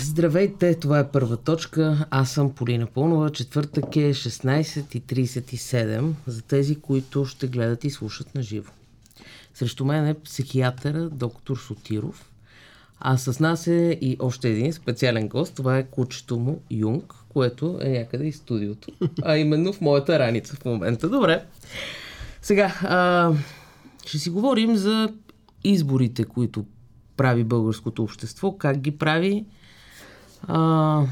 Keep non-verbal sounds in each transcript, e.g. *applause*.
Здравейте, това е първа точка. Аз съм Полина Пълнова. Четвъртък е 16.37 за тези, които ще гледат и слушат на живо. Срещу мен е психиатъра доктор Сотиров. А с нас е и още един специален гост. Това е кучето му Юнг, което е някъде из студиото. А именно в моята раница в момента. Добре. Сега, а, ще си говорим за изборите, които прави българското общество, как ги прави, а,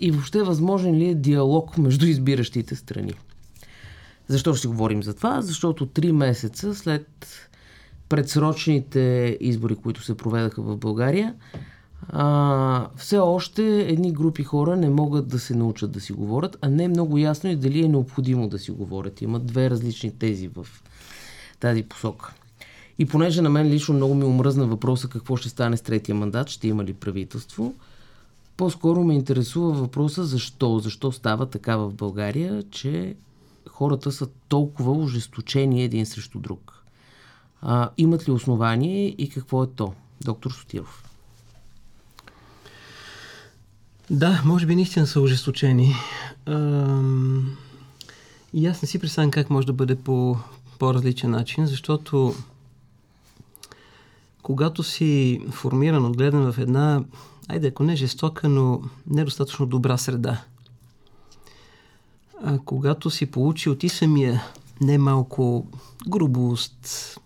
и въобще възможен ли е диалог между избиращите страни. Защо ще говорим за това? Защото три месеца след предсрочните избори, които се проведаха в България, а, все още едни групи хора не могат да се научат да си говорят, а не е много ясно и дали е необходимо да си говорят. Има две различни тези в тази посока. И понеже на мен лично много ми омръзна въпроса какво ще стане с третия мандат, ще има ли правителство, по-скоро ме интересува въпроса защо. Защо става така в България, че хората са толкова ожесточени един срещу друг. А, имат ли основание и какво е то? Доктор Сотиров. Да, може би наистина са ожесточени. Ам... И аз не си представям как може да бъде по по-различен начин, защото когато си формиран, отгледан в една айде, ако не жестока, но недостатъчно добра среда. А когато си получил ти самия немалко грубост,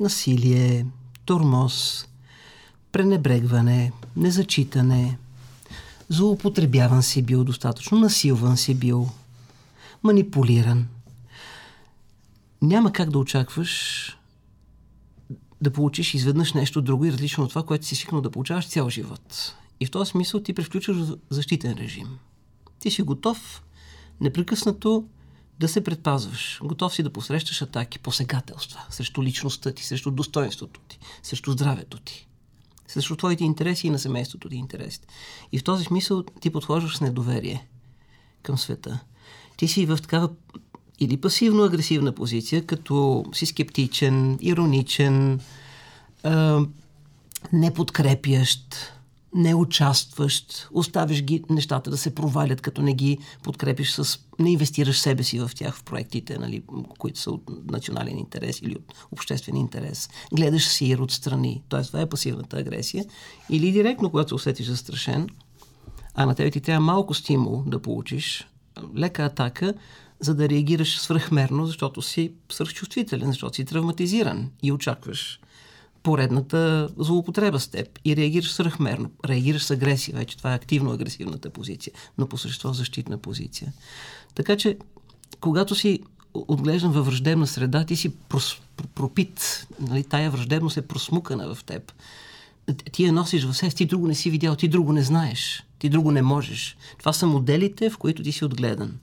насилие, тормоз, пренебрегване, незачитане, злоупотребяван си бил достатъчно, насилван си бил, манипулиран. Няма как да очакваш да получиш изведнъж нещо друго и различно от това, което си свикнал да получаваш цял живот. И в този смисъл ти превключваш защитен режим. Ти си готов непрекъснато да се предпазваш. Готов си да посрещаш атаки, посегателства срещу личността ти, срещу достоинството ти, срещу здравето ти, срещу твоите интереси и на семейството ти интересите. И в този смисъл ти подхождаш с недоверие към света. Ти си в такава или пасивно-агресивна позиция, като си скептичен, ироничен, а, неподкрепящ, неучастващ, оставиш ги нещата да се провалят, като не ги подкрепиш с... не инвестираш себе си в тях, в проектите, нали, които са от национален интерес или от обществен интерес. Гледаш си отстрани. Тоест, това е пасивната агресия. Или директно, когато се усетиш застрашен, а на тебе ти трябва малко стимул да получиш, лека атака, за да реагираш свръхмерно, защото си свръхчувствителен, защото си травматизиран и очакваш поредната злоупотреба с теб и реагираш свръхмерно. Реагираш с агресия, вече това е активно агресивната позиция, но по същество защитна позиция. Така че, когато си отглеждан във враждебна среда, ти си прос, пропит, нали, тая враждебност е просмукана в теб. Ти я носиш в себе, ти друго не си видял, ти друго не знаеш, ти друго не можеш. Това са моделите, в които ти си отгледан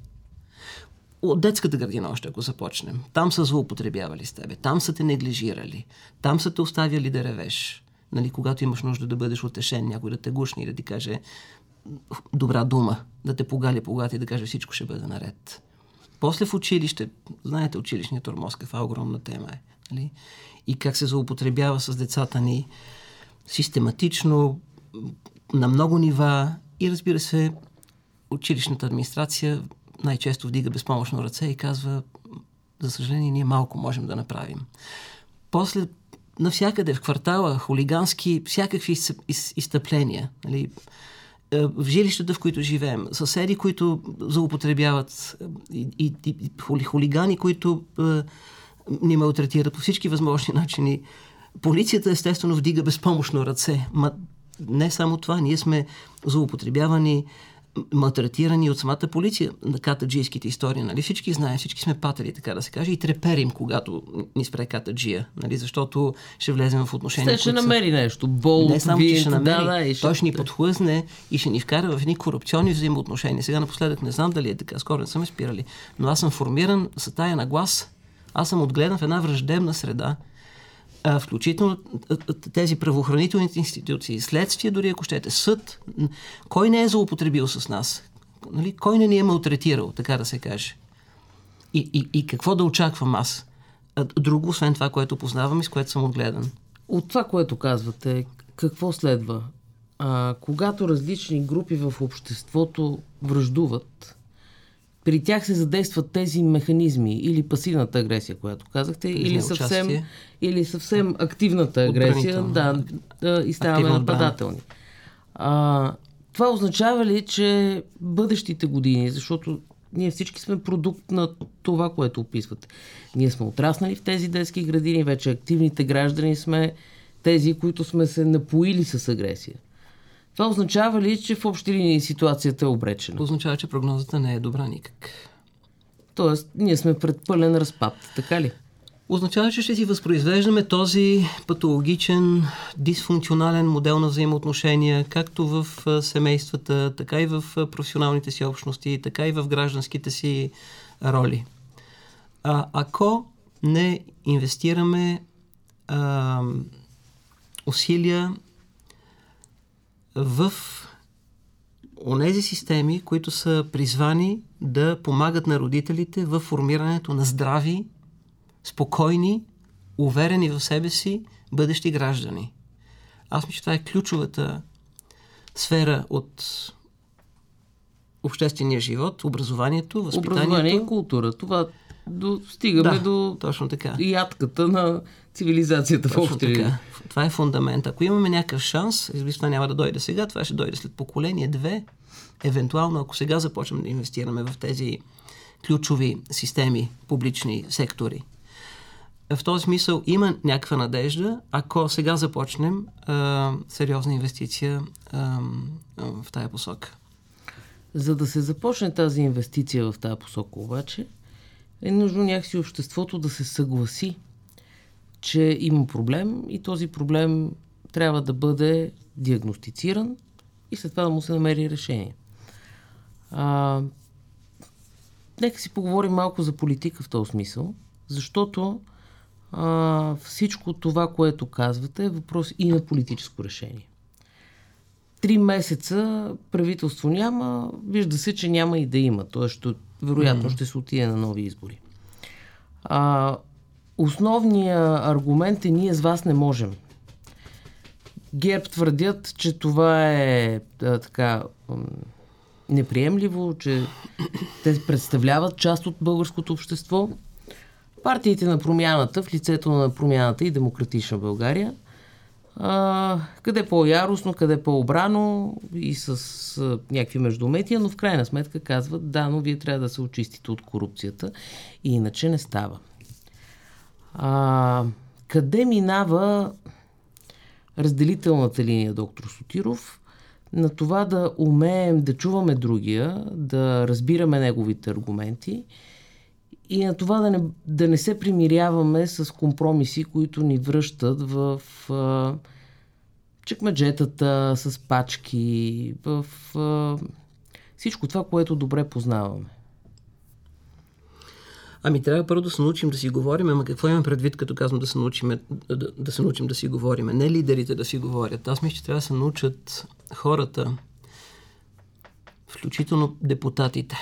от детската градина още, ако започнем. Там са злоупотребявали с тебе, там са те неглижирали, там са те оставяли да ревеш. Нали, когато имаш нужда да бъдеш утешен, някой да те гушни и да ти каже добра дума, да те погали по и да каже всичко ще бъде наред. После в училище, знаете училищният тормоз, каква огромна тема е. Нали? И как се злоупотребява с децата ни систематично, на много нива и разбира се, училищната администрация най-често вдига безпомощно ръце и казва, за съжаление, ние малко можем да направим. После навсякъде в квартала, хулигански, всякакви изтъпления. Нали? Е, в жилищата, в които живеем, съседи, които злоупотребяват и, и, и хулигани, които е, ни малтретират по всички възможни начини. Полицията, естествено, вдига безпомощно ръце. Ма не само това, ние сме злоупотребявани малтретирани от самата полиция на катаджийските истории. Нали? Всички знаем, всички сме патери, така да се каже, и треперим, когато ни спре катаджия, нали? защото ще влезем в отношения. Ще, ще намери нещо. Бол, не само, че ще намери, да, да, и ще... той ще ни подхлъзне и ще ни вкара в едни корупционни взаимоотношения. Сега напоследък не знам дали е така, скоро не съм спирали, но аз съм формиран с тая на глас. Аз съм отгледан в една враждебна среда, а, включително тези правоохранителните институции, следствие, дори ако щете, съд, кой не е злоупотребил с нас? Нали? Кой не ни е малтретирал, така да се каже? И, и, и какво да очаквам аз? друго, освен това, което познавам и с което съм отгледан. От това, което казвате, какво следва? А, когато различни групи в обществото връждуват, при тях се задействат тези механизми или пасивната агресия, която казахте, или съвсем, или съвсем активната агресия, да, да, и ставаме нападателни. А, това означава ли, че бъдещите години, защото ние всички сме продукт на това, което описвате. Ние сме отраснали в тези детски градини, вече активните граждани сме тези, които сме се напоили с агресия. Това означава ли, че в общи линии ситуацията е обречена? Означава, че прогнозата не е добра никак. Тоест, ние сме пред пълен разпад, така ли? Означава, че ще си възпроизвеждаме този патологичен, дисфункционален модел на взаимоотношения, както в семействата, така и в професионалните си общности, така и в гражданските си роли. А, ако не инвестираме а, усилия в онези системи, които са призвани да помагат на родителите в формирането на здрави, спокойни, уверени в себе си бъдещи граждани. Аз мисля, че това е ключовата сфера от обществения живот, образованието, възпитанието. Образование и култура. Това до, стигаме да, до точно така. ядката на цивилизацията точно в общи. Това е фундамент. Ако имаме някакъв шанс, това няма да дойде сега, това ще дойде след поколение, две, евентуално, ако сега започнем да инвестираме в тези ключови системи, публични сектори. В този смисъл има някаква надежда, ако сега започнем а, сериозна инвестиция а, в тая посока. За да се започне тази инвестиция в тази посока обаче, е нужно някакси обществото да се съгласи, че има проблем и този проблем трябва да бъде диагностициран и след това да му се намери решение. А, нека си поговорим малко за политика в този смисъл, защото а, всичко това, което казвате, е въпрос и на политическо решение. Три месеца правителство няма, вижда се, че няма и да има. Ще, вероятно ще се отиде на нови избори. А, основният аргумент е ние с вас не можем. ГЕРБ твърдят, че това е а, така неприемливо, че те представляват част от българското общество. Партиите на промяната, в лицето на промяната и демократична България, а, къде по-яростно, къде по-обрано и с а, някакви междуметия, но в крайна сметка казват, да, но вие трябва да се очистите от корупцията и иначе не става. А, къде минава разделителната линия, доктор Сотиров, на това да умеем да чуваме другия, да разбираме неговите аргументи и на това да не, да не се примиряваме с компромиси, които ни връщат в а, чекмеджетата, с пачки, в а, всичко това, което добре познаваме. Ами трябва първо да се научим да си говорим, ама какво имам предвид, като казвам да се научим да, да се научим да си говорим? Не лидерите да си говорят. Аз мисля, че трябва да се научат хората, включително депутатите,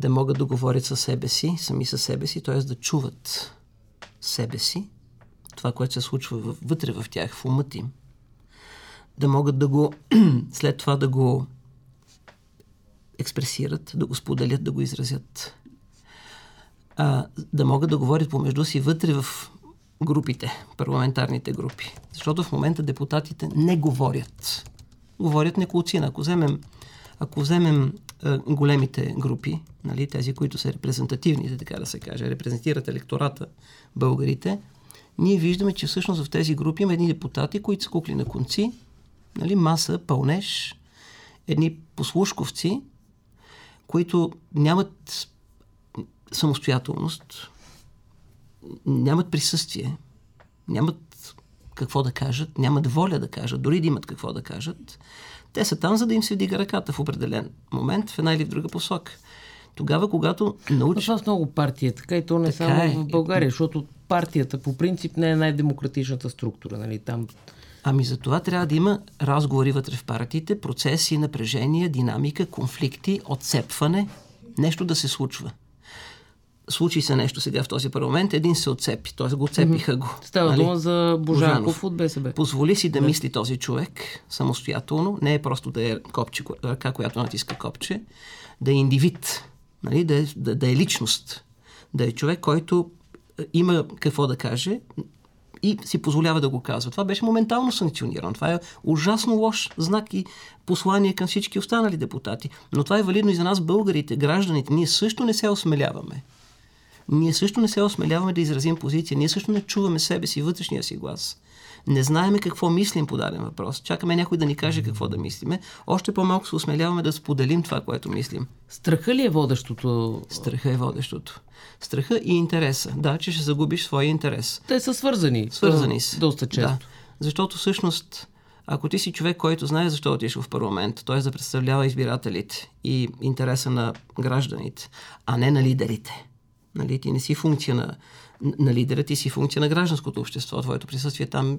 да могат да говорят със себе си, сами със себе си, т.е. да чуват себе си, това, което се случва вътре в тях, в умът им, да могат да го, *clears throat* след това да го експресират, да го споделят, да го изразят. А, да могат да говорят помежду си вътре в групите, парламентарните групи. Защото в момента депутатите не говорят. Говорят неколцина. Ако вземем, ако вземем а, големите групи, нали, тези, които са репрезентативни, така да се каже, репрезентират електората, българите, ние виждаме, че всъщност в тези групи има едни депутати, които са кукли на конци, нали, маса, пълнеж, едни послушковци, които нямат самостоятелност, нямат присъствие, нямат какво да кажат, нямат воля да кажат, дори да имат какво да кажат. Те са там, за да им се вдига ръката в определен момент, в една или в друга посока. Тогава, когато научиш... Това с много партии е така и то не така само е. в България, защото партията по принцип не е най-демократичната структура. Нали? Там Ами за това трябва да има разговори вътре в партиите, процеси, напрежения, динамика, конфликти, отцепване, нещо да се случва случи се нещо сега в този парламент, един се отцепи, т.е. го отцепиха го. Става нали? дума за Божанков, Божанов. от БСП. Позволи си да, да мисли този човек самостоятелно, не е просто да е копче, ръка, която натиска копче, да е индивид, нали? да, е, да, да е личност, да е човек, който има какво да каже, и си позволява да го казва. Това беше моментално санкционирано. Това е ужасно лош знак и послание към всички останали депутати. Но това е валидно и за нас, българите, гражданите. Ние също не се осмеляваме. Ние също не се осмеляваме да изразим позиция. Ние също не чуваме себе си, вътрешния си глас. Не знаеме какво мислим по даден въпрос. Чакаме някой да ни каже какво да мислиме. Още по-малко се осмеляваме да споделим това, което мислим. Страха ли е водещото? Страха е водещото. Страха и интереса. Да, че ще загубиш своя интерес. Те са свързани. Свързани са. Доста често. Да. Защото всъщност, ако ти си човек, който знае защо отишъл в парламент, т.е. да представлява избирателите и интереса на гражданите, а не на лидерите. Нали, ти не си функция на, на лидера, ти си функция на гражданското общество. Твоето присъствие там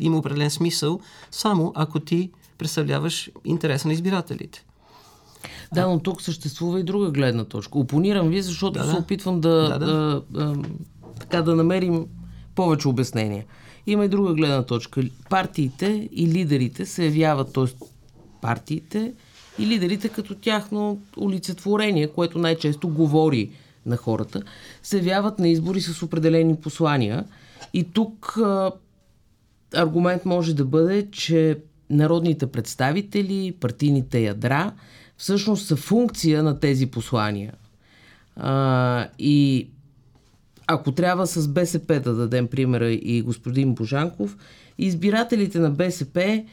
има определен смисъл, само ако ти представляваш интереса на избирателите. Да, но тук съществува и друга гледна точка. Опонирам ви, защото да, се опитвам да, да, да. Да, да, така, да намерим повече обяснения. Има и друга гледна точка. Партиите и лидерите се явяват, т.е. партиите и лидерите като тяхно олицетворение, което най-често говори на хората, се явяват на избори с определени послания. И тук а, аргумент може да бъде, че народните представители, партийните ядра всъщност са функция на тези послания. А, и ако трябва с БСП да дадем примера и господин Божанков, избирателите на БСП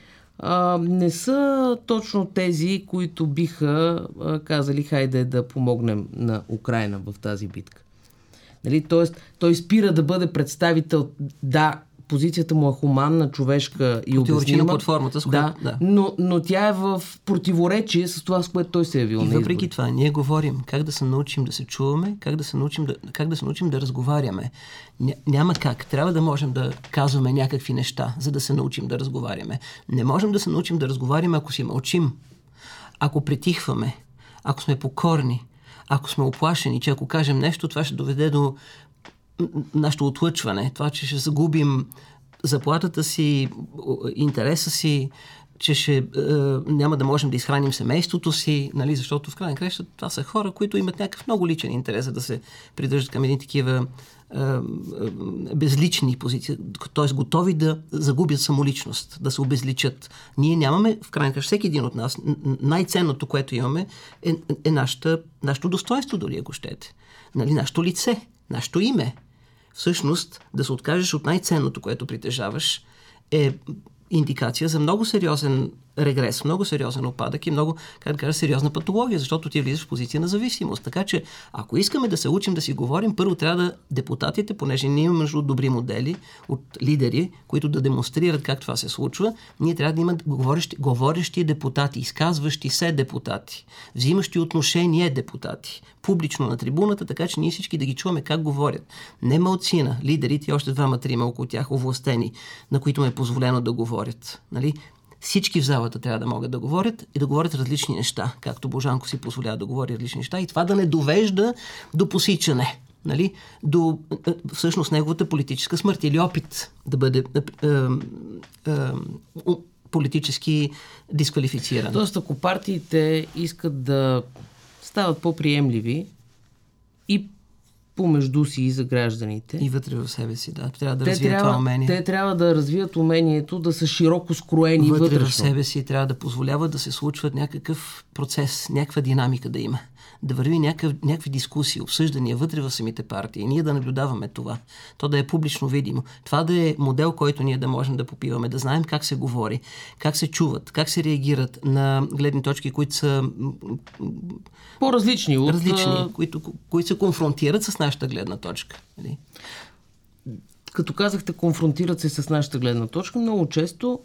не са точно тези, които биха казали хайде да помогнем на Украина в тази битка. Нали? Тоест, той спира да бъде представител, да, позицията му е хуманна, човешка и обяснима. под формата, с която... Да, да. Но, но тя е в противоречие с това, с което той се е явил. И въпреки това, ние говорим как да се научим да се чуваме, как да се научим да, как да, се научим да разговаряме. Ня, няма как. Трябва да можем да казваме някакви неща, за да се научим да разговаряме. Не можем да се научим да разговаряме, ако си мълчим, ако притихваме, ако сме покорни, ако сме оплашени, че ако кажем нещо, това ще доведе до нашето отлъчване, това, че ще загубим заплатата си, интереса си, че ще, е, няма да можем да изхраним семейството си, нали, защото в крайна краща това са хора, които имат някакъв много личен интерес да се придържат към едни такива е, е, безлични позиции, т.е. готови да загубят самоличност, да се обезличат. Ние нямаме, в крайна краща, всеки един от нас, най-ценното, което имаме, е, е нашата, нашето достоинство, дори ако щете. Нали, нашето лице, нашето име всъщност да се откажеш от най-ценното, което притежаваш, е индикация за много сериозен регрес, много сериозен опадък и много, как да кажа, сериозна патология, защото ти влизаш в позиция на зависимост. Така че, ако искаме да се учим да си говорим, първо трябва да депутатите, понеже ние имаме между добри модели от лидери, които да демонстрират как това се случва, ние трябва да имаме говорещи, говорещи депутати, изказващи се депутати, взимащи отношение депутати, публично на трибуната, така че ние всички да ги чуваме как говорят. Не малцина, лидерите и още двама-трима около тях овластени, на които ме е позволено да говорят. Нали? Всички в залата трябва да могат да говорят и да говорят различни неща, както Божанко си позволява да говори различни неща и това да не довежда до посичане. Нали, до е, всъщност неговата политическа смърт или опит да бъде е, е, е, политически дисквалифициран. Тоест, ако партиите искат да стават по-приемливи и помежду си и за гражданите. И вътре в себе си, да. Трябва да те развият трябва, това умение. Те трябва да развият умението да са широко скроени вътре вътрешно. в себе си трябва да позволяват да се случват някакъв процес, някаква динамика да има да върви някакъв, някакви дискусии, обсъждания вътре в самите партии. Ние да наблюдаваме това. То да е публично видимо. Това да е модел, който ние да можем да попиваме, да знаем как се говори, как се чуват, как се реагират на гледни точки, които са по-различни от... Различни, които, които се конфронтират с нашата гледна точка. Нали? Като казахте, конфронтират се с нашата гледна точка, много често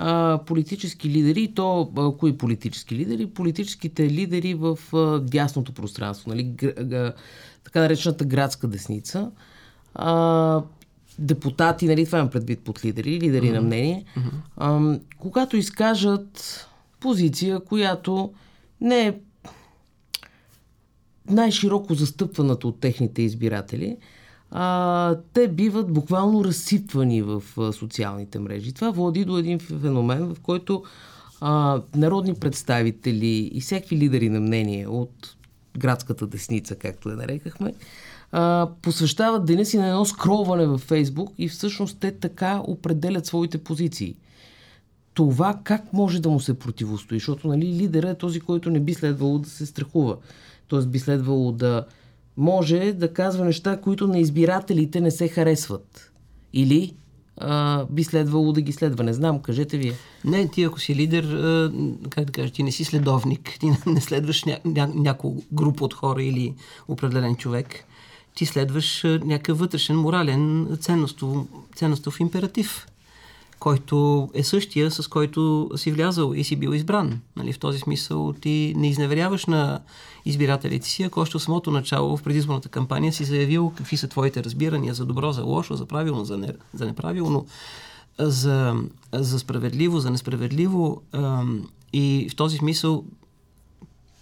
а, политически лидери, и то а, кои политически лидери? Политическите лидери в а, дясното пространство, нали? Така наречената градска десница. А, депутати, нали, това имам предвид под лидери, лидери mm-hmm. на мнение, mm-hmm. а, когато изкажат позиция, която не е най-широко застъпваната от техните избиратели, а, те биват буквално разсипвани в а, социалните мрежи. Това води до един феномен, в който а, народни представители и всеки лидери на мнение от градската десница, както я нарекахме, а, посвещават деня си на едно скролване във Фейсбук и всъщност те така определят своите позиции. Това как може да му се противостои? Защото нали, лидера е този, който не би следвало да се страхува. Тоест би следвало да може да казва неща, които на избирателите не се харесват. Или а, би следвало да ги следва. Не знам, кажете вие. Не, ти ако си лидер, как да кажа, ти не си следовник, ти не следваш ня, ня, няколко група от хора или определен човек. Ти следваш някакъв вътрешен морален ценностов, ценностов императив който е същия, с който си влязал и си бил избран. Нали, в този смисъл ти не изневеряваш на избирателите си, ако още от самото начало в предизборната кампания си заявил какви са твоите разбирания за добро, за лошо, за правилно, за, не, за неправилно, за, за справедливо, за несправедливо. И в този смисъл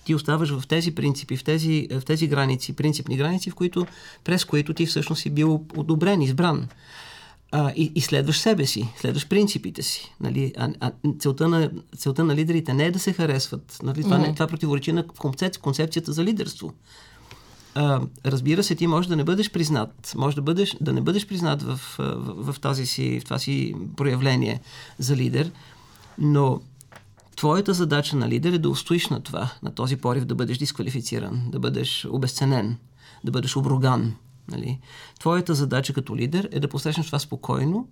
ти оставаш в тези принципи, в тези, в тези граници, принципни граници, в които, през които ти всъщност си бил одобрен, избран а, и, и следваш себе си, следваш принципите си. Нали? А, а, целта, на, целта на лидерите не е да се харесват. Нали? Това, mm-hmm. не, това противоречи на концеп, концепцията за лидерство. А, разбира се, ти можеш да не бъдеш признат. Може да, бъдеш, да не бъдеш признат в, в, в, тази си, в това си проявление за лидер, но твоята задача на лидер е да устоиш на това, на този порив да бъдеш дисквалифициран, да бъдеш обесценен, да бъдеш обруган Нали? Твоята задача като лидер е да посрещнеш това спокойно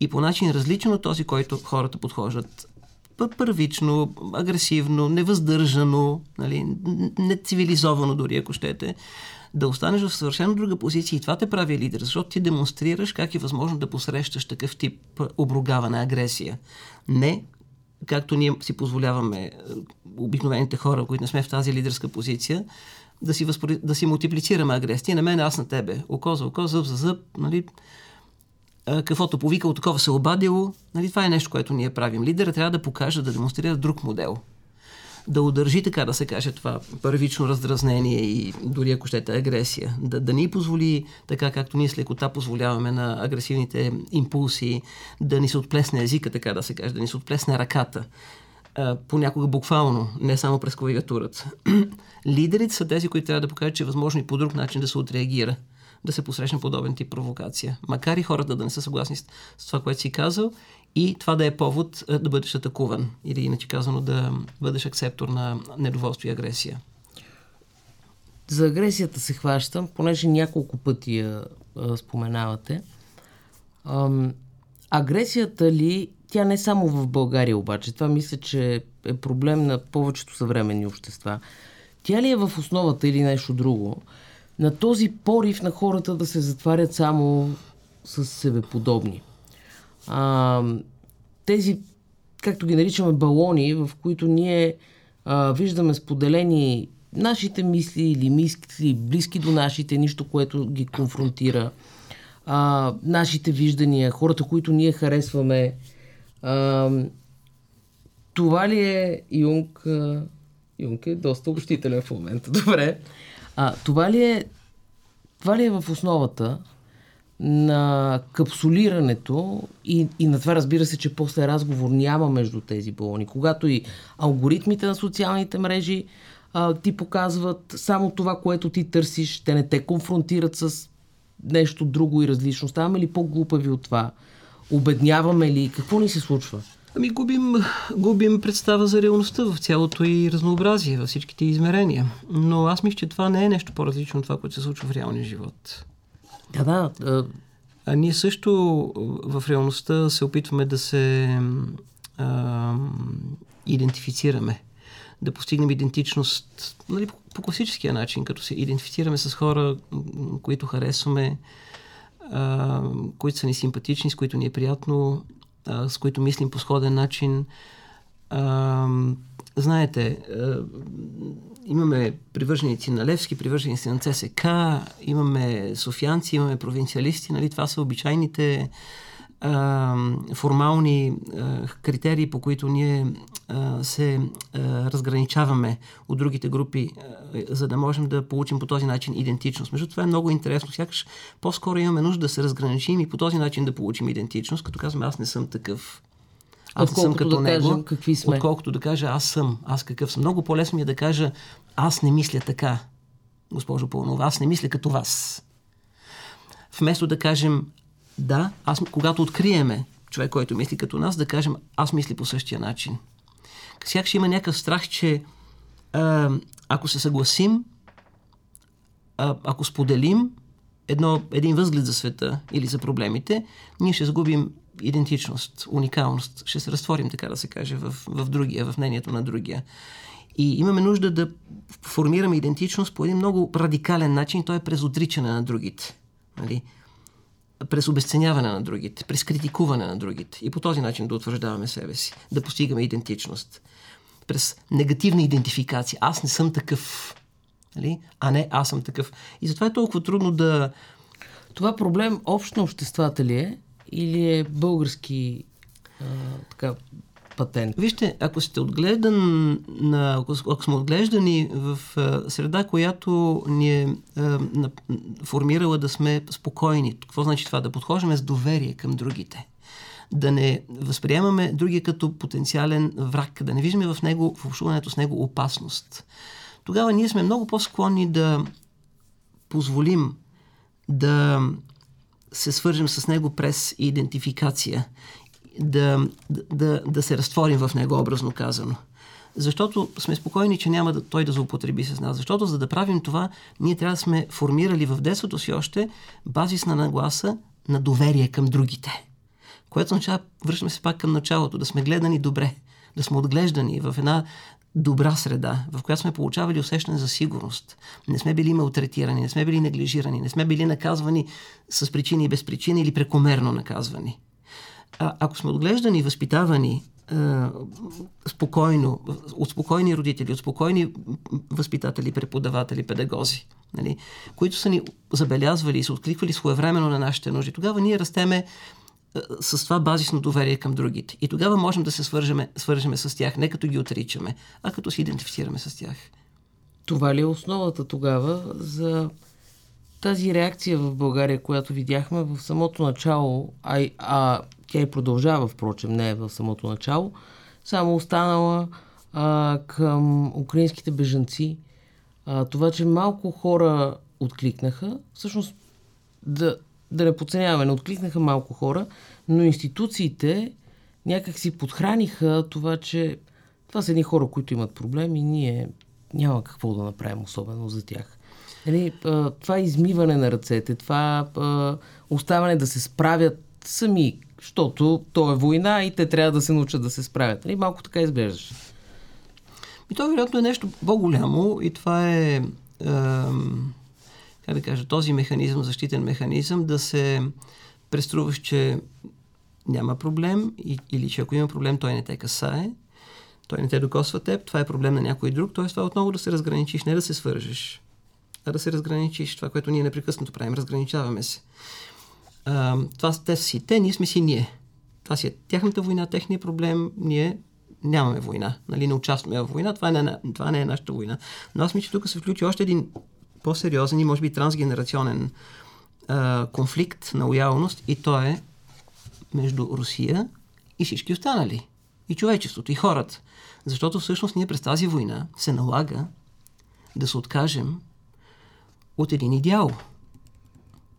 и по начин различен от този, който хората подхождат първично, агресивно, невъздържано, нали, нецивилизовано дори, ако щете, да останеш в съвършено друга позиция и това те прави лидер, защото ти демонстрираш как е възможно да посрещаш такъв тип обругаване, агресия. Не както ние си позволяваме обикновените хора, които не сме в тази лидерска позиция, да си, възпори... да си мултиплицираме агресия. На мен, аз на тебе. Око за око, зъб за зъб. Нали? Каквото повикало, такова се обадило. Нали? Това е нещо, което ние правим. Лидера трябва да покаже, да демонстрира друг модел. Да удържи, така да се каже, това първично раздразнение и дори ако щете агресия. Да, да ни позволи, така както ние с лекота позволяваме на агресивните импулси, да ни се отплесне езика, така да се каже, да ни се отплесне ръката понякога буквално, не само през клавиатурата. *clears throat* Лидерите са тези, които трябва да покажат, че е възможно и по друг начин да се отреагира, да се посрещне подобен тип провокация. Макар и хората да не са съгласни с, това, което си казал, и това да е повод да бъдеш атакуван, или иначе казано да бъдеш акцептор на недоволство и агресия. За агресията се хващам, понеже няколко пъти я а, споменавате. Ам, агресията ли тя не само в България обаче, това мисля, че е проблем на повечето съвременни общества. Тя ли е в основата или нещо друго? На този порив на хората да се затварят само с себеподобни. А, тези, както ги наричаме, балони, в които ние а, виждаме споделени нашите мисли или мисли близки до нашите, нищо, което ги конфронтира, а, нашите виждания, хората, които ние харесваме, а, това ли е Юнг? Юнг е доста общителен в момента. *laughs* Добре. А, това ли е това ли е в основата на капсулирането и, и на това разбира се, че после разговор няма между тези балони. Когато и алгоритмите на социалните мрежи а, ти показват само това, което ти търсиш, те не те конфронтират с нещо друго и различно. Ставаме ли по-глупави от това? Обедняваме ли? Какво ни се случва? Ами губим, губим представа за реалността в цялото и разнообразие, във всичките измерения. Но аз мисля, че това не е нещо по-различно от това, което се случва в реалния живот. Да, да. А ние също в реалността се опитваме да се а, идентифицираме, да постигнем идентичност нали, по, по класическия начин, като се идентифицираме с хора, които харесваме, които са ни симпатични, с които ни е приятно, а, с които мислим по сходен начин. А, знаете, а, имаме привърженици на Левски, привърженици на ЦСК, имаме софианци, имаме провинциалисти, нали? това са обичайните а, формални а, критерии, по които ние а, се а, разграничаваме от другите групи, а, за да можем да получим по този начин идентичност. Между това е много интересно. Сякаш по-скоро имаме нужда да се разграничим и по този начин да получим идентичност, като казваме аз не съм такъв. Аз не съм като да него, кажем какви сме. отколкото да кажа аз съм, аз какъв съм. Много по-лесно ми е да кажа аз не мисля така, госпожо Пълнова, аз не мисля като вас. Вместо да кажем да, аз, когато откриеме човек, който мисли като нас, да кажем аз мисля по същия начин. Сякаш има някакъв страх, че а, ако се съгласим, а, ако споделим едно, един възглед за света или за проблемите, ние ще загубим идентичност, уникалност, ще се разтворим, така да се каже, в, в другия, в мнението на другия. И имаме нужда да формираме идентичност по един много радикален начин, той е през отричане на другите. Нали? През обесценяване на другите, през критикуване на другите. И по този начин да утвърждаваме себе си, да постигаме идентичност. През негативна идентификация. Аз не съм такъв. Нали? А не, аз съм такъв. И затова е толкова трудно да. Това проблем общо на обществата ли е? Или е български а, така, патент? Вижте, ако сте отгледан, на, ако, сме отглеждани в среда, която ни е на, формирала да сме спокойни, какво значи това? Да подхождаме с доверие към другите. Да не възприемаме другия като потенциален враг, да не виждаме в него, в общуването с него опасност. Тогава ние сме много по-склонни да позволим да се свържем с него през идентификация, да, да, да се разтворим в него, образно казано. Защото сме спокойни, че няма да, той да злоупотреби с нас. Защото за да правим това, ние трябва да сме формирали в детството си още базисна нагласа на доверие към другите. Което означава, връщаме се пак към началото, да сме гледани добре, да сме отглеждани в една добра среда, в която сме получавали усещане за сигурност. Не сме били малтретирани, не сме били неглижирани, не сме били наказвани с причини и без причини или прекомерно наказвани. А, ако сме отглеждани, възпитавани а, спокойно, от спокойни родители, от спокойни възпитатели, преподаватели, педагози, нали, които са ни забелязвали и са откликвали своевременно на нашите нужди, тогава ние растеме с това базисно доверие към другите. И тогава можем да се свържеме, свържеме с тях, не като ги отричаме, а като се идентифицираме с тях. Това ли е основата тогава за тази реакция в България, която видяхме в самото начало, а, а тя и продължава, впрочем, не е в самото начало, само останала а, към украинските бежанци. А, това, че малко хора откликнаха, всъщност да, да не подценяваме, не откликнаха малко хора, но институциите някак си подхраниха това, че това са едни хора, които имат проблеми и ние няма какво да направим особено за тях. Нали, това измиване на ръцете, това оставане да се справят сами, защото то е война и те трябва да се научат да се справят. Нали, малко така изглеждаш. И то вероятно е нещо по-голямо и това е, е как да кажа, този механизъм, защитен механизъм, да се преструваш, че няма проблем или че ако има проблем, той не те касае, той не те докосва теб, това е проблем на някой друг, т.е. това отново да се разграничиш, не да се свържеш, а да се разграничиш. Това, което ние непрекъснато правим, разграничаваме се. Това те са си те, ние сме си ние. Това си е тяхната война, техния проблем, ние нямаме война, нали, не участваме в война, това не, е, това не е нашата война. Но аз мисля, че тук се включи още един по-сериозен и може би трансгенерационен а, конфликт на лоялност и то е между Русия и всички останали. И човечеството, и хората. Защото всъщност ние през тази война се налага да се откажем от един идеал,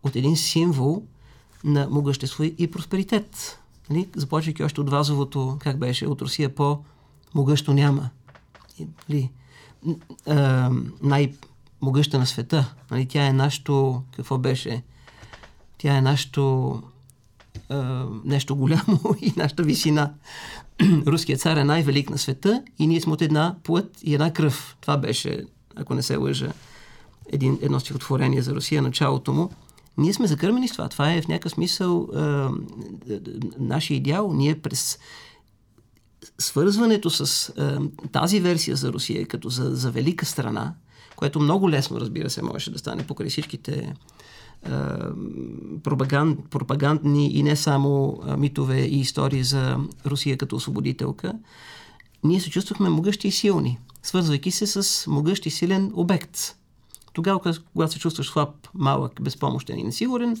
от един символ на могъщество и просперитет. Нали? Започвайки още от вазовото, как беше, от Русия по-могъщо няма. Нали? най-могъща на света. Нали? Тя е нашето, какво беше? Тя е нашето нещо голямо *laughs* и нашата висина. *clears throat* Руският цар е най-велик на света и ние сме от една плът и една кръв. Това беше, ако не се лъжа, един, едно стихотворение за Русия, началото му. Ние сме закърмени с това. Това е в някакъв смисъл е, нашия идеал. Ние през свързването с е, тази версия за Русия като за, за велика страна, което много лесно, разбира се, можеше да стане покрай всичките пропаганд, пропагандни и не само митове и истории за Русия като освободителка, ние се чувствахме могъщи и силни, свързвайки се с могъщ и силен обект. Тогава, когато се чувстваш слаб, малък, безпомощен и несигурен,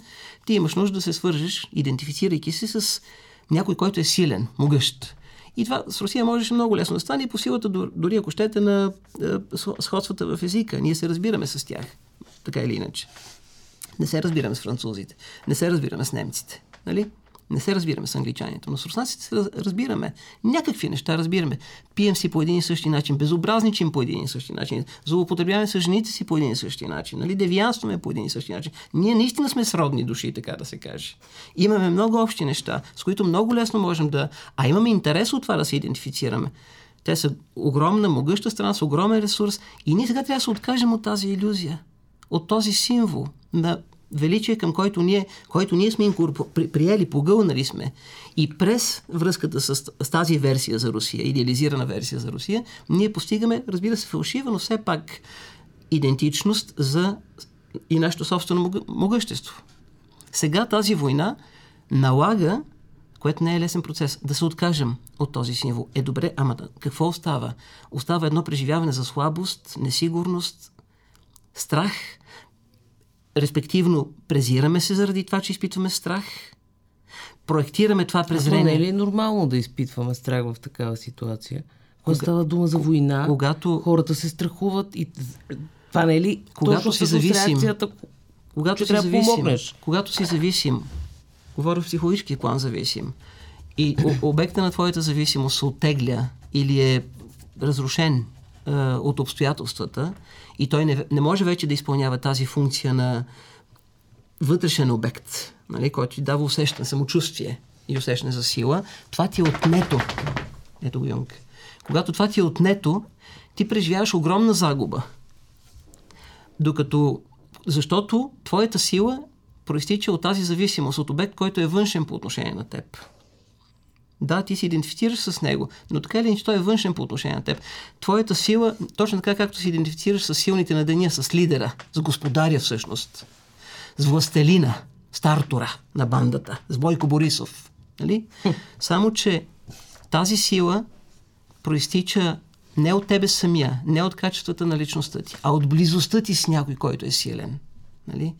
ти имаш нужда да се свържеш, идентифицирайки се с някой, който е силен, могъщ. И това с Русия можеше много лесно да стане и по силата, дори ако щете, на сходствата в езика. Ние се разбираме с тях, така или иначе. Не се разбираме с французите, не се разбираме с немците. Нали? Не се разбираме с англичаните, но с руснаците се разбираме. Някакви неща разбираме. Пием си по един и същи начин, безобразничим по един и същи начин, злоупотребяваме с жените си по един и същи начин, нали? девианстваме по един и същи начин. Ние наистина сме сродни души, така да се каже. Имаме много общи неща, с които много лесно можем да... А имаме интерес от това да се идентифицираме. Те са огромна, могъща страна, с огромен ресурс и ние сега трябва да се откажем от тази иллюзия, от този символ на величие, към който ние, който ние сме приели, погълнали сме. И през връзката с, с тази версия за Русия, идеализирана версия за Русия, ние постигаме, разбира се, фалшива, но все пак идентичност за и нашето собствено могъщество. Сега тази война налага, което не е лесен процес, да се откажем от този символ. Е добре, ама какво остава? Остава едно преживяване за слабост, несигурност, страх – респективно презираме се заради това, че изпитваме страх, проектираме това презрение. А не е ли нормално да изпитваме страх в такава ситуация? Когато става дума за война, когато хората се страхуват и това не е ли когато си зависим, когато си зависим, когато си зависим, говоря в психологически план зависим, и обекта на твоята зависимост се оттегля или е разрушен е, от обстоятелствата и той не, не може вече да изпълнява тази функция на вътрешен обект, нали, който ти дава усещане, самочувствие и усещане за сила, това ти е отнето. Ето го Юнг. Когато това ти е отнето, ти преживяваш огромна загуба. Докато, защото твоята сила проистича от тази зависимост от обект, който е външен по отношение на теб. Да, ти се идентифицираш с него, но така или иначе той е външен по отношение на теб. Твоята сила, точно така както се идентифицираш с силните на деня, с лидера, с господаря всъщност, с властелина, стартора на бандата, с Бойко Борисов. Нали? Само, че тази сила проистича не от тебе самия, не от качествата на личността ти, а от близостта ти с някой, който е силен. Нали?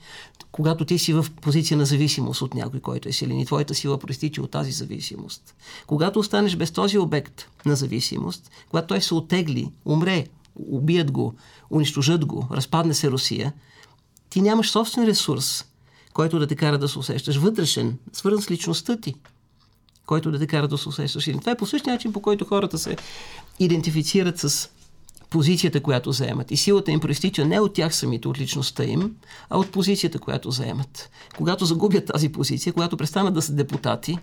Когато ти си в позиция на зависимост от някой, който е силен и твоята сила проистича от тази зависимост. Когато останеш без този обект на зависимост, когато той се отегли, умре, убият го, унищожат го, разпадне се Русия, ти нямаш собствен ресурс, който да те кара да се усещаш вътрешен, свързан с личността ти, който да те кара да се усещаш. И това е по същия начин, по който хората се идентифицират с позицията, която заемат. И силата им проистича не от тях самите, от личността им, а от позицията, която заемат. Когато загубят тази позиция, когато престанат да са депутати,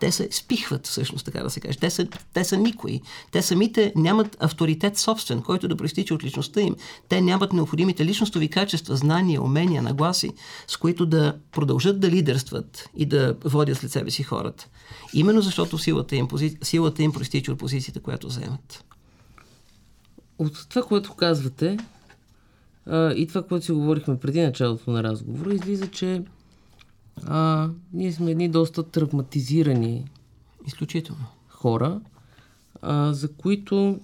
те се спихват, всъщност, така да се каже. Те са, те са никои. Те самите нямат авторитет собствен, който да проистича от личността им. Те нямат необходимите личностови качества, знания, умения, нагласи, с които да продължат да лидерстват и да водят след себе си хората. Именно защото силата им, силата им проистича от позицията, която заемат от това, което казвате а, и това, което си говорихме преди началото на разговора, излиза, че а, ние сме едни доста травматизирани изключително хора, а, за които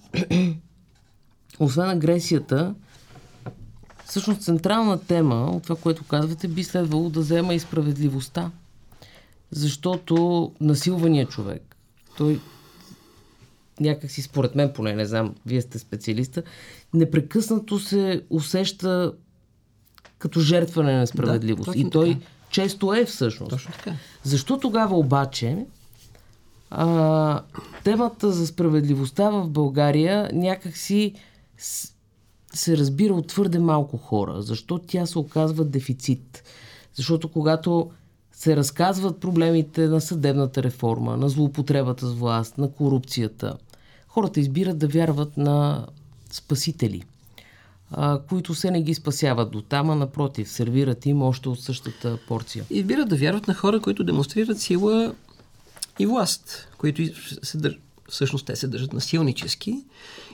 *clears throat* освен агресията, всъщност централна тема от това, което казвате, би следвало да взема и справедливостта. Защото насилвания човек, той някакси според мен, поне не знам, вие сте специалиста, непрекъснато се усеща като жертване на справедливост. Да, и той така. често е всъщност. Точно така. Защо тогава обаче а, темата за справедливостта в България някакси се разбира от твърде малко хора? Защо тя се оказва дефицит? Защото когато се разказват проблемите на съдебната реформа, на злоупотребата с власт, на корупцията – хората избират да вярват на спасители, а, които се не ги спасяват до там, а напротив, сервират им още от същата порция. Избират да вярват на хора, които демонстрират сила и власт, които се дър... всъщност те се държат насилнически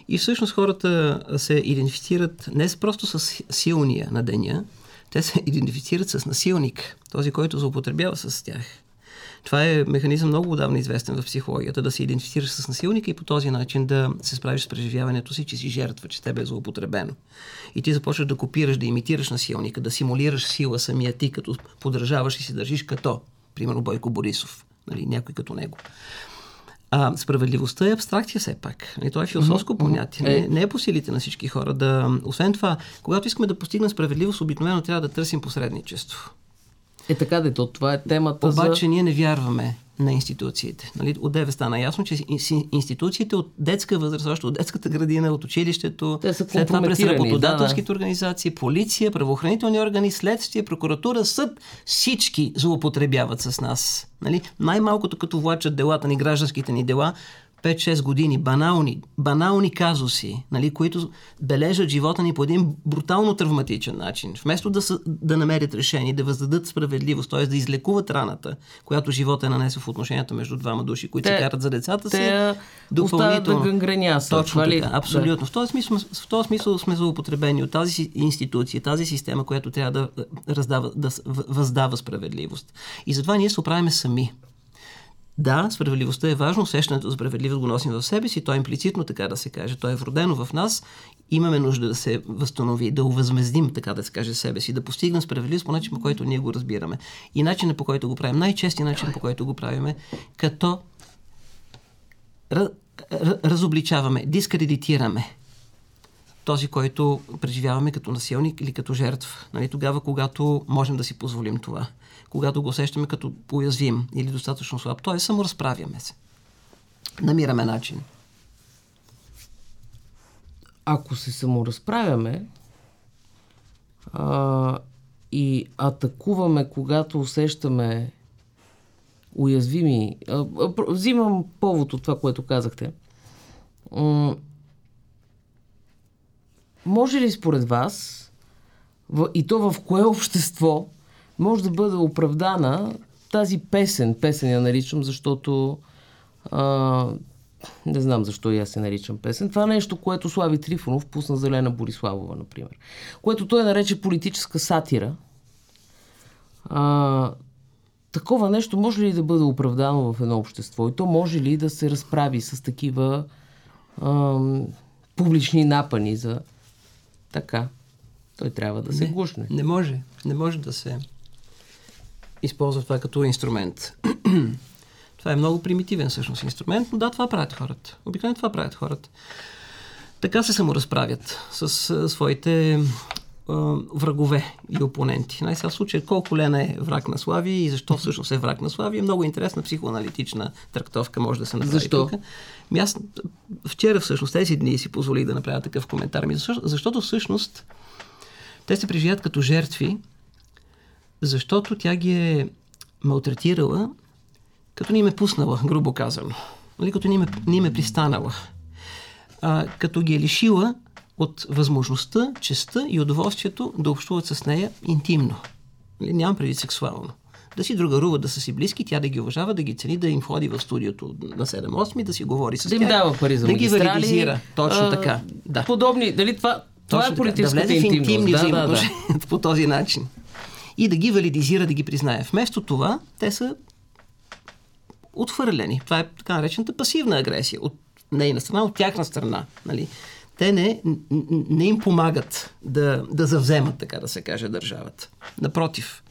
и всъщност хората се идентифицират не просто с силния на деня, те се *laughs* идентифицират с насилник, този, който злоупотребява с тях. Това е механизъм много отдавна известен в психологията, да се идентифицираш с насилника и по този начин да се справиш с преживяването си, че си жертва, че тебе е злоупотребено. И ти започваш да копираш, да имитираш насилника, да симулираш сила самия ти, като поддържаваш и се държиш като, примерно Бойко Борисов, нали, някой като него. А, справедливостта е абстракция все пак. И то е философско mm-hmm. понятие. Не, не е по силите на всички хора. Да... Освен това, когато искаме да постигнем справедливост, обикновено трябва да търсим посредничество. Е така да, то това е темата Обаче за... ние не вярваме на институциите. Нали? От деве стана ясно, че институциите от детска възраст, още от детската градина, от училището, Те са след това през работодателските да, да. организации, полиция, правоохранителни органи, следствие, прокуратура, съд, всички злоупотребяват с нас. Нали? Най-малкото като влачат делата ни, гражданските ни дела, 5-6 години, банални, банални казуси, нали, които бележат живота ни по един брутално травматичен начин, вместо да, са, да намерят решение, да въздадат справедливост, т.е. да излекуват раната, която живота е нанесъл в отношенията между двама души, които те, се карат за децата си, те допълнително. да гангреняса. Точно нали? така, абсолютно. Да. В, този смисъл, в този смисъл сме злоупотребени от тази институция, тази система, която трябва да, раздава, да въздава справедливост. И затова ние се оправяме сами. Да, справедливостта е важно, усещането за справедливост го носим в себе си, то е имплицитно, така да се каже, то е вродено в нас, имаме нужда да се възстанови, да увъзмездим, така да се каже, себе си, да постигнем справедливост по начин, по който ние го разбираме. И начинът по който го правим, най-честият начин по който го правим, като разобличаваме, дискредитираме този, който преживяваме като насилник или като жертв. Нали, тогава, когато можем да си позволим това когато го усещаме като уязвим или достатъчно слаб. Тоест, саморазправяме се. Намираме начин. Ако се саморазправяме а, и атакуваме, когато усещаме уязвими. А, а, взимам повод от това, което казахте. Може ли според вас, и то в кое общество, може да бъде оправдана тази песен. Песен я наричам, защото а, не знам защо и аз се наричам песен. Това нещо, което Слави Трифонов пусна за Лена Бориславова, например. Което той нарече политическа сатира. А, такова нещо може ли да бъде оправдано в едно общество? И то може ли да се разправи с такива а, публични напани за така? Той трябва да се не, гушне. Не може. Не може да се използва това като инструмент. *clears throat* това е много примитивен всъщност инструмент, но да, това правят хората. Обикновено това правят хората. Така се саморазправят с а, своите врагове и опоненти. Най-сега случай колко Лена е враг на Слави и защо всъщност е враг на Слави е много интересна психоаналитична трактовка може да се направи Защо? тук. Ми аз вчера всъщност тези дни си позволих да направя такъв коментар. Ми защо, защото всъщност те се преживят като жертви защото тя ги е малтретирала, като ни им е пуснала, грубо казано. Нали, като ни им е, ни им е пристанала. А, като ги е лишила от възможността, честа и удоволствието да общуват с нея интимно. Нали, нямам преди сексуално. Да си другаруват, да са си близки, тя да ги уважава, да ги цени, да им ходи в студиото на 7-8, да си говори с тях. Да им дава пари за Да ги валидизира. Точно а, така. Да. Подобни, дали това, това Точно е политическата да интимност. интимни да, да, да. *laughs* по този начин и да ги валидизира, да ги признае. Вместо това, те са отхвърлени. Това е така наречената пасивна агресия от нейна страна, от тяхна страна. Нали? Те не, не им помагат да, да завземат, така да се каже, държавата. Напротив,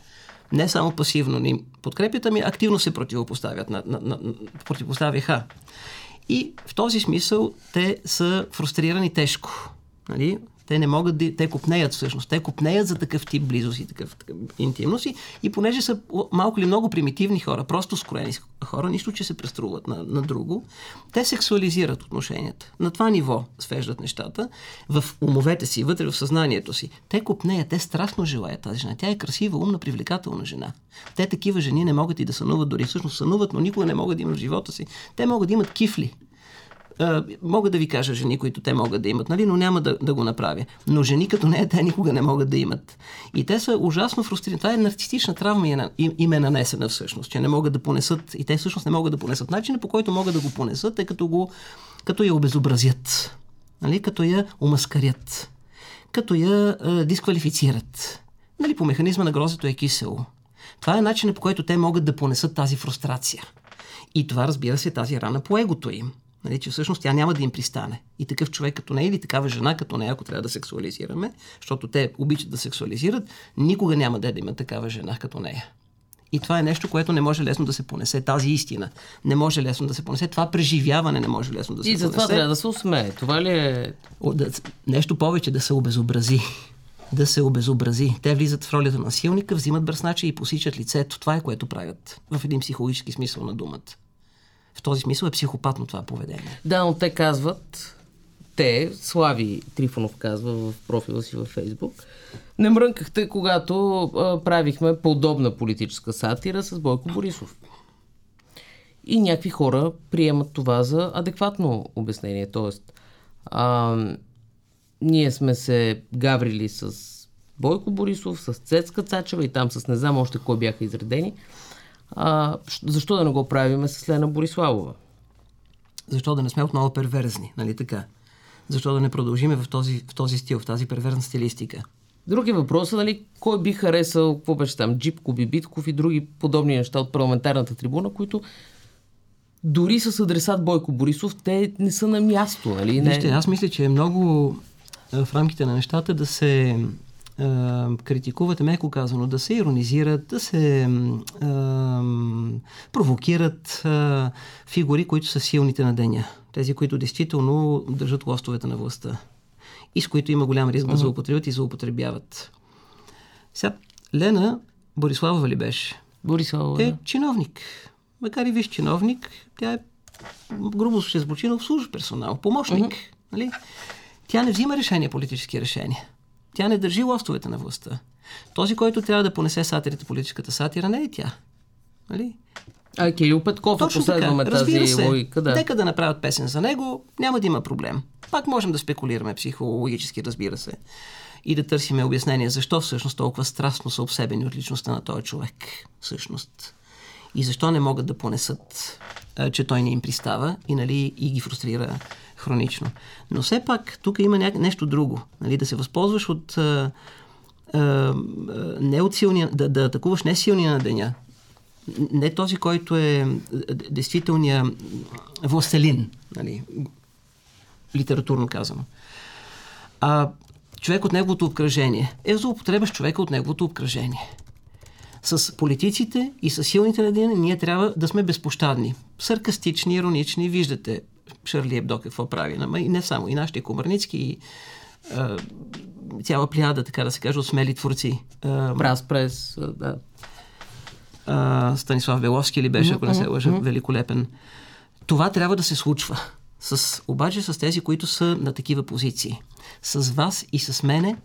не само пасивно ни подкрепят, ами активно се противопоставят, на, на, на, противопоставяха. И в този смисъл те са фрустрирани тежко. Нали? Те не могат да... Те купнеят всъщност. Те купнеят за такъв тип близост и такъв, такъв интимност. И, и понеже са малко или много примитивни хора, просто скроени хора, нищо, че се преструват на, на друго, те сексуализират отношенията. На това ниво свеждат нещата. В умовете си, вътре в съзнанието си. Те купнеят, те страстно желаят тази жена. Тя е красива, умна, привлекателна жена. Те такива жени не могат и да сънуват, дори всъщност сънуват, но никога не могат да имат в живота си. Те могат да имат кифли мога да ви кажа жени, които те могат да имат, нали? но няма да, да го направя. Но жени като нея, те никога не могат да имат. И те са ужасно фрустрирани. Това е нарцистична травма им, им е нанесена всъщност, че не могат да понесат, и те всъщност не могат да понесат. Начинът по който могат да го понесат е като, го, като я обезобразят, нали? като я омаскарят, като я а, дисквалифицират Нали, по механизма на грозето е кисело. Това е начинът по който те могат да понесат тази фрустрация. И това, разбира се, е тази рана по егото им. Нали, че всъщност тя няма да им пристане. И такъв човек като нея или такава жена като нея, ако трябва да сексуализираме, защото те обичат да сексуализират, никога няма да, да има такава жена като нея. И това е нещо, което не може лесно да се понесе. Тази истина не може лесно да се понесе. Това преживяване не може лесно да се и понесе. И затова трябва да се усмее. Това ли е... Нещо повече да се обезобрази. Да се обезобрази. Те влизат в ролята на силника, взимат бръснача и посичат лицето. Това е което правят в един психологически смисъл на думата. В този смисъл е психопатно това поведение. Да, но те казват, те, Слави Трифонов казва в профила си във Фейсбук, не мрънкахте, когато а, правихме подобна политическа сатира с Бойко Борисов. И някакви хора приемат това за адекватно обяснение. Тоест, а, ние сме се гаврили с Бойко Борисов, с Цецка Цачева и там с не знам още кой бяха изредени. А, защо да не го правиме с Лена Бориславова? Защо да не сме отново перверзни, нали така? Защо да не продължиме в този, в този стил, в тази перверзна стилистика? Други въпроси, нали, кой би харесал, какво беше там, Джипко, Бибитков и други подобни неща от парламентарната трибуна, които дори с адресат Бойко Борисов, те не са на място. Нали? Не... Вижте, аз мисля, че е много в рамките на нещата да се критикувате, меко казано, да се иронизират, да се е, провокират е, фигури, които са силните на деня. Тези, които действително държат лостовете на властта и с които има голям риск да злоупотребят и злоупотребяват. Сега, Лена Бориславова ли беше? Бориславова, Е чиновник. Макар и виж чиновник, тя е грубо ще звучи, но обслужва персонал, помощник. Mm-hmm. Нали? Тя не взима решения, политически решения. Тя не държи лостовете на властта. Този, който трябва да понесе сатирите, политическата сатира, не е тя. Нали? А Кирил Петков, Точно ако следваме тази се, логика, да. Нека да направят песен за него, няма да има проблем. Пак можем да спекулираме психологически, разбира се, и да търсиме обяснение защо всъщност толкова страстно са обсебени от личността на този човек. Всъщност. И защо не могат да понесат, че той не им пристава и, нали, и ги фрустрира хронично. Но все пак тук има ня... нещо друго. Нали, да се възползваш от а, а, не от силния, да, да атакуваш не силния на деня, не този, който е действителният властелин, нали, литературно казано, а човек от неговото обкръжение. Е злоупотреба човека от неговото обкръжение. С политиците и с силните на деня ние трябва да сме безпощадни. Саркастични, иронични, виждате Шарли Ебдо какво прави. И не само, и нашите Комарницки, и а, цяла плеяда, така да се каже, от смели творци. Прас прес, да. А, Станислав Беловски ли беше, ако не се лъжа, великолепен. Това трябва да се случва. С, обаче с тези, които са на такива позиции. С вас и с мене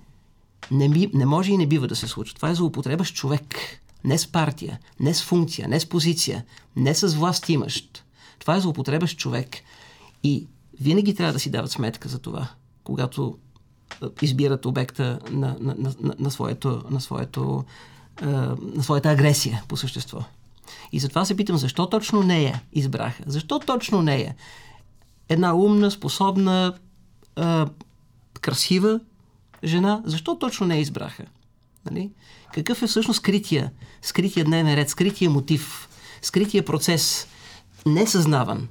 не, би, не може и не бива да се случва. Това е злоупотреба с човек. Не с партия, не с функция, не с позиция, не с власт имащ. Това е злоупотреба с човек. И винаги трябва да си дават сметка за това, когато избират обекта на, на, на, на, своето, на, своето, на своята агресия по същество. И затова се питам, защо точно нея избраха? Защо точно нея? Една умна, способна, красива жена, защо точно не избраха? Нали? Какъв е всъщност скрития, скрития дневен ред, скрития мотив, скрития процес, несъзнаван,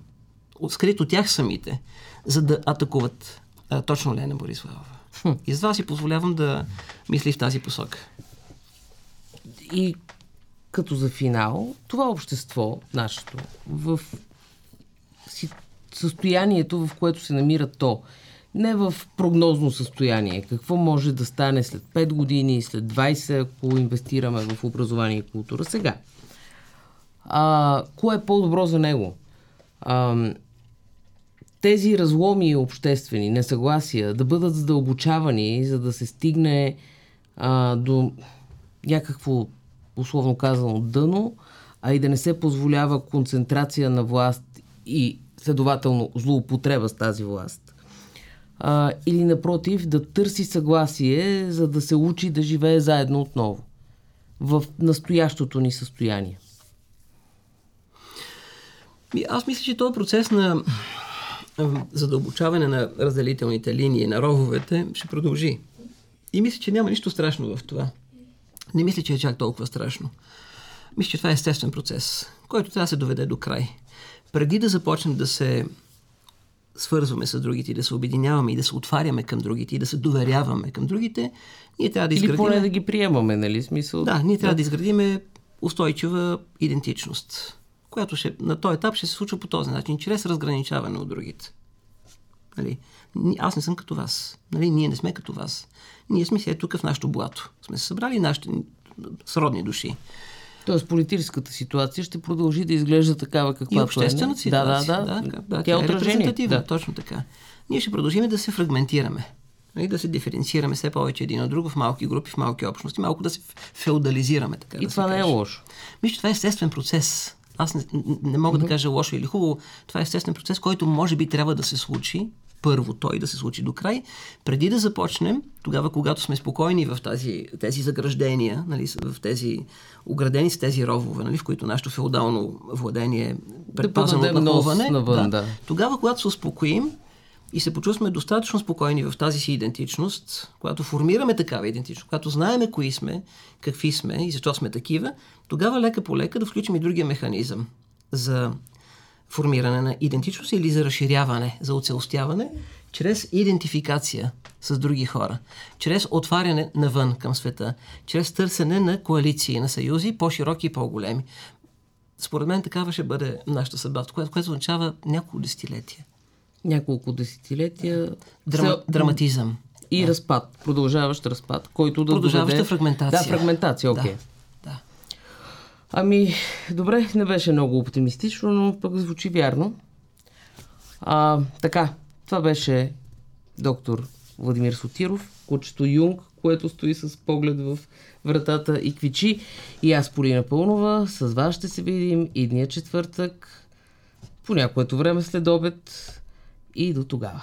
скрит от тях самите, за да атакуват а, точно Лена Бориславова. Хм. И за това си позволявам да мисли в тази посока. И като за финал, това общество, нашето, в състоянието, в което се намира то, не в прогнозно състояние. Какво може да стане след 5 години, след 20, ако инвестираме в образование и култура сега. А, кое е по-добро за него? А, тези разломи обществени, несъгласия, да бъдат задълбочавани, за да се стигне а, до някакво, условно казано, дъно, а и да не се позволява концентрация на власт и следователно злоупотреба с тази власт. А, или напротив, да търси съгласие, за да се учи да живее заедно отново в настоящото ни състояние. Аз мисля, че този процес на задълбочаване на разделителните линии, на рововете, ще продължи. И мисля, че няма нищо страшно в това. Не мисля, че е чак толкова страшно. Мисля, че това е естествен процес, който трябва да се доведе до край. Преди да започнем да се свързваме с другите, да се обединяваме и да се отваряме към другите и да се доверяваме към другите, ние трябва да изградим... Или поне да ги приемаме, нали? Смисъл... Да, ние трябва да, да изградиме устойчива идентичност, която ще, на този етап ще се случва по този начин, чрез разграничаване от другите. Нали? Аз не съм като вас. Нали? Ние не сме като вас. Ние сме си тук в нашото блато. Сме се събрали нашите сродни души. Тоест политическата ситуация ще продължи да изглежда такава каквато е. И обществената ситуация. Да, да, да. да, да тя, е, е репрезентативна. Да. Точно така. Ние ще продължим да се фрагментираме. И нали, да се диференцираме все повече един от друг в малки групи, в малки общности, малко да се феодализираме. Така и да това не е лошо. Мисля, това е естествен процес. Аз не, не мога mm-hmm. да кажа лошо или хубаво. Това е естествен процес, който може би трябва да се случи първо той да се случи до край, преди да започнем, тогава когато сме спокойни в тази, тези заграждения, нали, в тези оградени с тези ровове, нали, в които нашето феодално владение е предпазано да от навън, да. да. тогава когато се успокоим, и се почувстваме достатъчно спокойни в тази си идентичност, когато формираме такава идентичност, когато знаеме кои сме, какви сме и защо сме такива, тогава лека по лека да включим и другия механизъм за формиране на идентичност или за разширяване, за оцелостяване, чрез идентификация с други хора, чрез отваряне навън към света, чрез търсене на коалиции, на съюзи, по-широки и по-големи. Според мен такава ще бъде нашата съдба, което, означава няколко десетилетия. Няколко десетилетия. Драма, драматизъм. И да. разпад, продължаващ разпад, който да Продължаваща доведе... фрагментация. Да, фрагментация, окей. Okay. Да. Ами, добре, не беше много оптимистично, но пък звучи вярно. А, така, това беше доктор Владимир Сотиров, кучето Юнг, което стои с поглед в вратата и квичи. И аз, Полина Пълнова, с вас ще се видим и дния четвъртък, по някоето време след обед и до тогава.